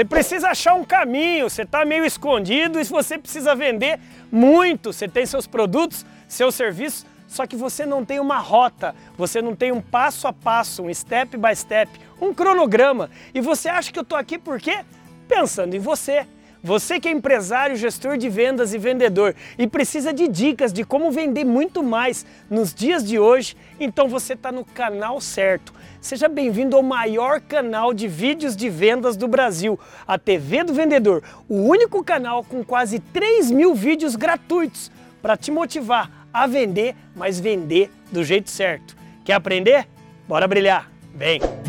Você precisa achar um caminho, você está meio escondido e você precisa vender muito. Você tem seus produtos, seus serviços, só que você não tem uma rota, você não tem um passo a passo, um step by step, um cronograma. E você acha que eu estou aqui por quê? Pensando em você. Você que é empresário, gestor de vendas e vendedor e precisa de dicas de como vender muito mais nos dias de hoje, então você está no canal certo. Seja bem-vindo ao maior canal de vídeos de vendas do Brasil, a TV do Vendedor, o único canal com quase 3 mil vídeos gratuitos para te motivar a vender, mas vender do jeito certo. Quer aprender? Bora brilhar! Vem!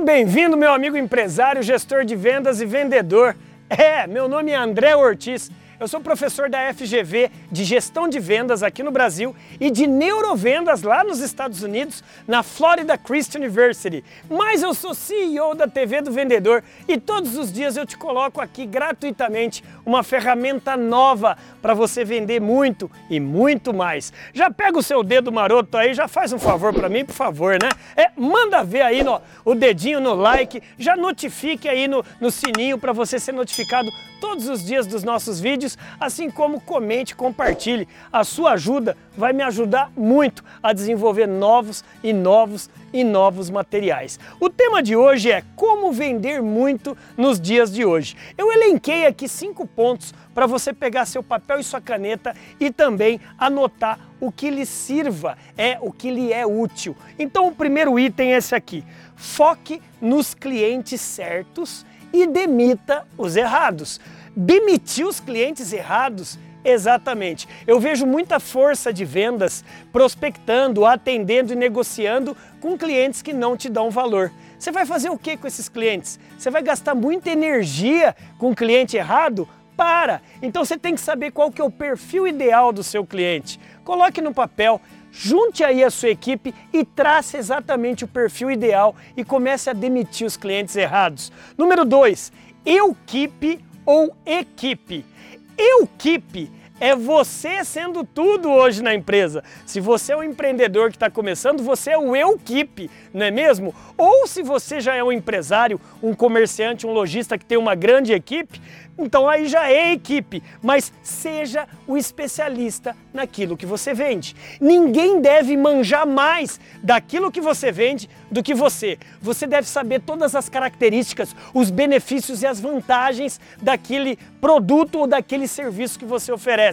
Muito bem-vindo, meu amigo empresário, gestor de vendas e vendedor. É, meu nome é André Ortiz eu sou professor da FGV de Gestão de Vendas aqui no Brasil e de Neurovendas lá nos Estados Unidos, na Florida Christian University. Mas eu sou CEO da TV do Vendedor e todos os dias eu te coloco aqui gratuitamente uma ferramenta nova para você vender muito e muito mais. Já pega o seu dedo maroto aí, já faz um favor para mim, por favor, né? É, manda ver aí no, o dedinho no like, já notifique aí no, no sininho para você ser notificado todos os dias dos nossos vídeos assim como comente, compartilhe. A sua ajuda vai me ajudar muito a desenvolver novos e novos e novos materiais. O tema de hoje é como vender muito nos dias de hoje. Eu elenquei aqui cinco pontos para você pegar seu papel e sua caneta e também anotar o que lhe sirva, é o que lhe é útil. Então o primeiro item é esse aqui. Foque nos clientes certos e demita os errados demitir os clientes errados? Exatamente. Eu vejo muita força de vendas prospectando, atendendo e negociando com clientes que não te dão valor. Você vai fazer o que com esses clientes? Você vai gastar muita energia com o cliente errado? Para! Então você tem que saber qual que é o perfil ideal do seu cliente. Coloque no papel, junte aí a sua equipe e trace exatamente o perfil ideal e comece a demitir os clientes errados. Número 2, eu keep ou equipe. Equipe é você sendo tudo hoje na empresa. Se você é um empreendedor que está começando, você é o equipe, não é mesmo? Ou se você já é um empresário, um comerciante, um lojista que tem uma grande equipe, então aí já é equipe, mas seja o especialista naquilo que você vende. Ninguém deve manjar mais daquilo que você vende do que você. Você deve saber todas as características, os benefícios e as vantagens daquele produto ou daquele serviço que você oferece.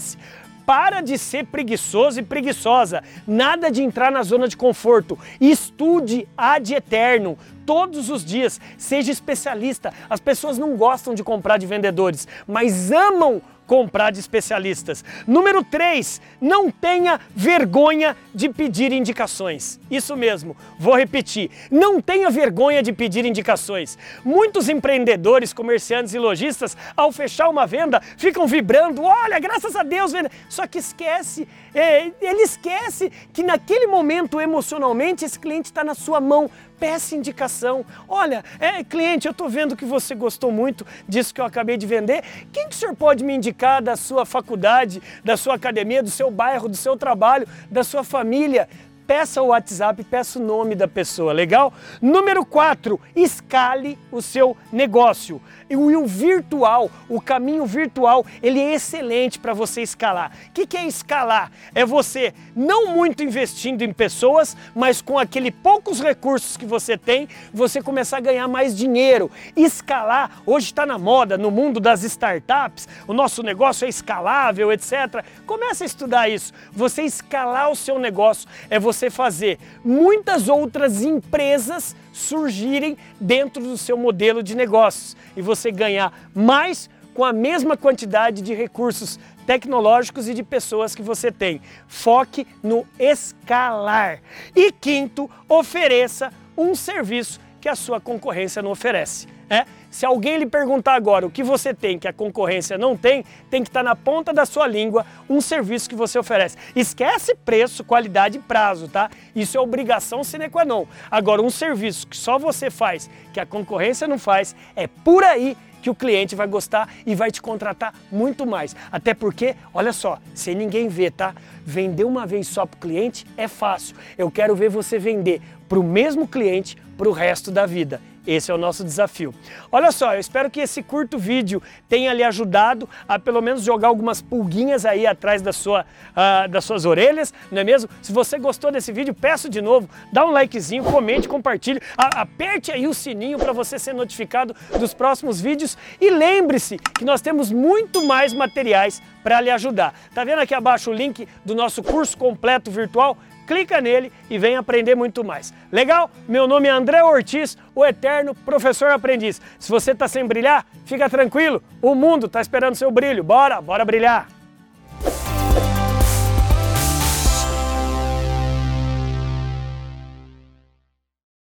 Para de ser preguiçoso e preguiçosa. Nada de entrar na zona de conforto. Estude ad eterno todos os dias. Seja especialista. As pessoas não gostam de comprar de vendedores, mas amam comprar de especialistas. Número 3, não tenha vergonha de pedir indicações. Isso mesmo, vou repetir. Não tenha vergonha de pedir indicações. Muitos empreendedores, comerciantes e lojistas, ao fechar uma venda, ficam vibrando, olha, graças a Deus, venda. Só que esquece, é, ele esquece que naquele momento, emocionalmente, esse cliente está na sua mão peça indicação. Olha, é, cliente, eu estou vendo que você gostou muito disso que eu acabei de vender. Quem que o senhor pode me indicar da sua faculdade, da sua academia, do seu bairro, do seu trabalho, da sua família? Peça o WhatsApp, peça o nome da pessoa, legal? Número 4, escale o seu negócio. E o virtual, o caminho virtual, ele é excelente para você escalar. O que, que é escalar? É você não muito investindo em pessoas, mas com aquele poucos recursos que você tem, você começar a ganhar mais dinheiro. Escalar, hoje está na moda, no mundo das startups, o nosso negócio é escalável, etc. Comece a estudar isso. Você escalar o seu negócio é você você fazer muitas outras empresas surgirem dentro do seu modelo de negócios e você ganhar mais com a mesma quantidade de recursos tecnológicos e de pessoas que você tem. Foque no escalar. E quinto, ofereça um serviço que a sua concorrência não oferece. É? Se alguém lhe perguntar agora o que você tem que a concorrência não tem, tem que estar na ponta da sua língua um serviço que você oferece. Esquece preço, qualidade e prazo, tá? Isso é obrigação sine qua non. Agora, um serviço que só você faz, que a concorrência não faz, é por aí que o cliente vai gostar e vai te contratar muito mais. Até porque, olha só, sem ninguém ver, tá? Vender uma vez só para o cliente é fácil. Eu quero ver você vender para o mesmo cliente para o resto da vida. Esse é o nosso desafio. Olha só, eu espero que esse curto vídeo tenha lhe ajudado a pelo menos jogar algumas pulguinhas aí atrás da sua, uh, das suas orelhas, não é mesmo? Se você gostou desse vídeo, peço de novo, dá um likezinho, comente, compartilhe, aperte aí o sininho para você ser notificado dos próximos vídeos e lembre-se que nós temos muito mais materiais para lhe ajudar. Tá vendo aqui abaixo o link do nosso curso completo virtual? Clica nele e vem aprender muito mais. Legal? Meu nome é André Ortiz, o eterno professor aprendiz. Se você está sem brilhar, fica tranquilo, o mundo está esperando seu brilho. Bora, bora brilhar!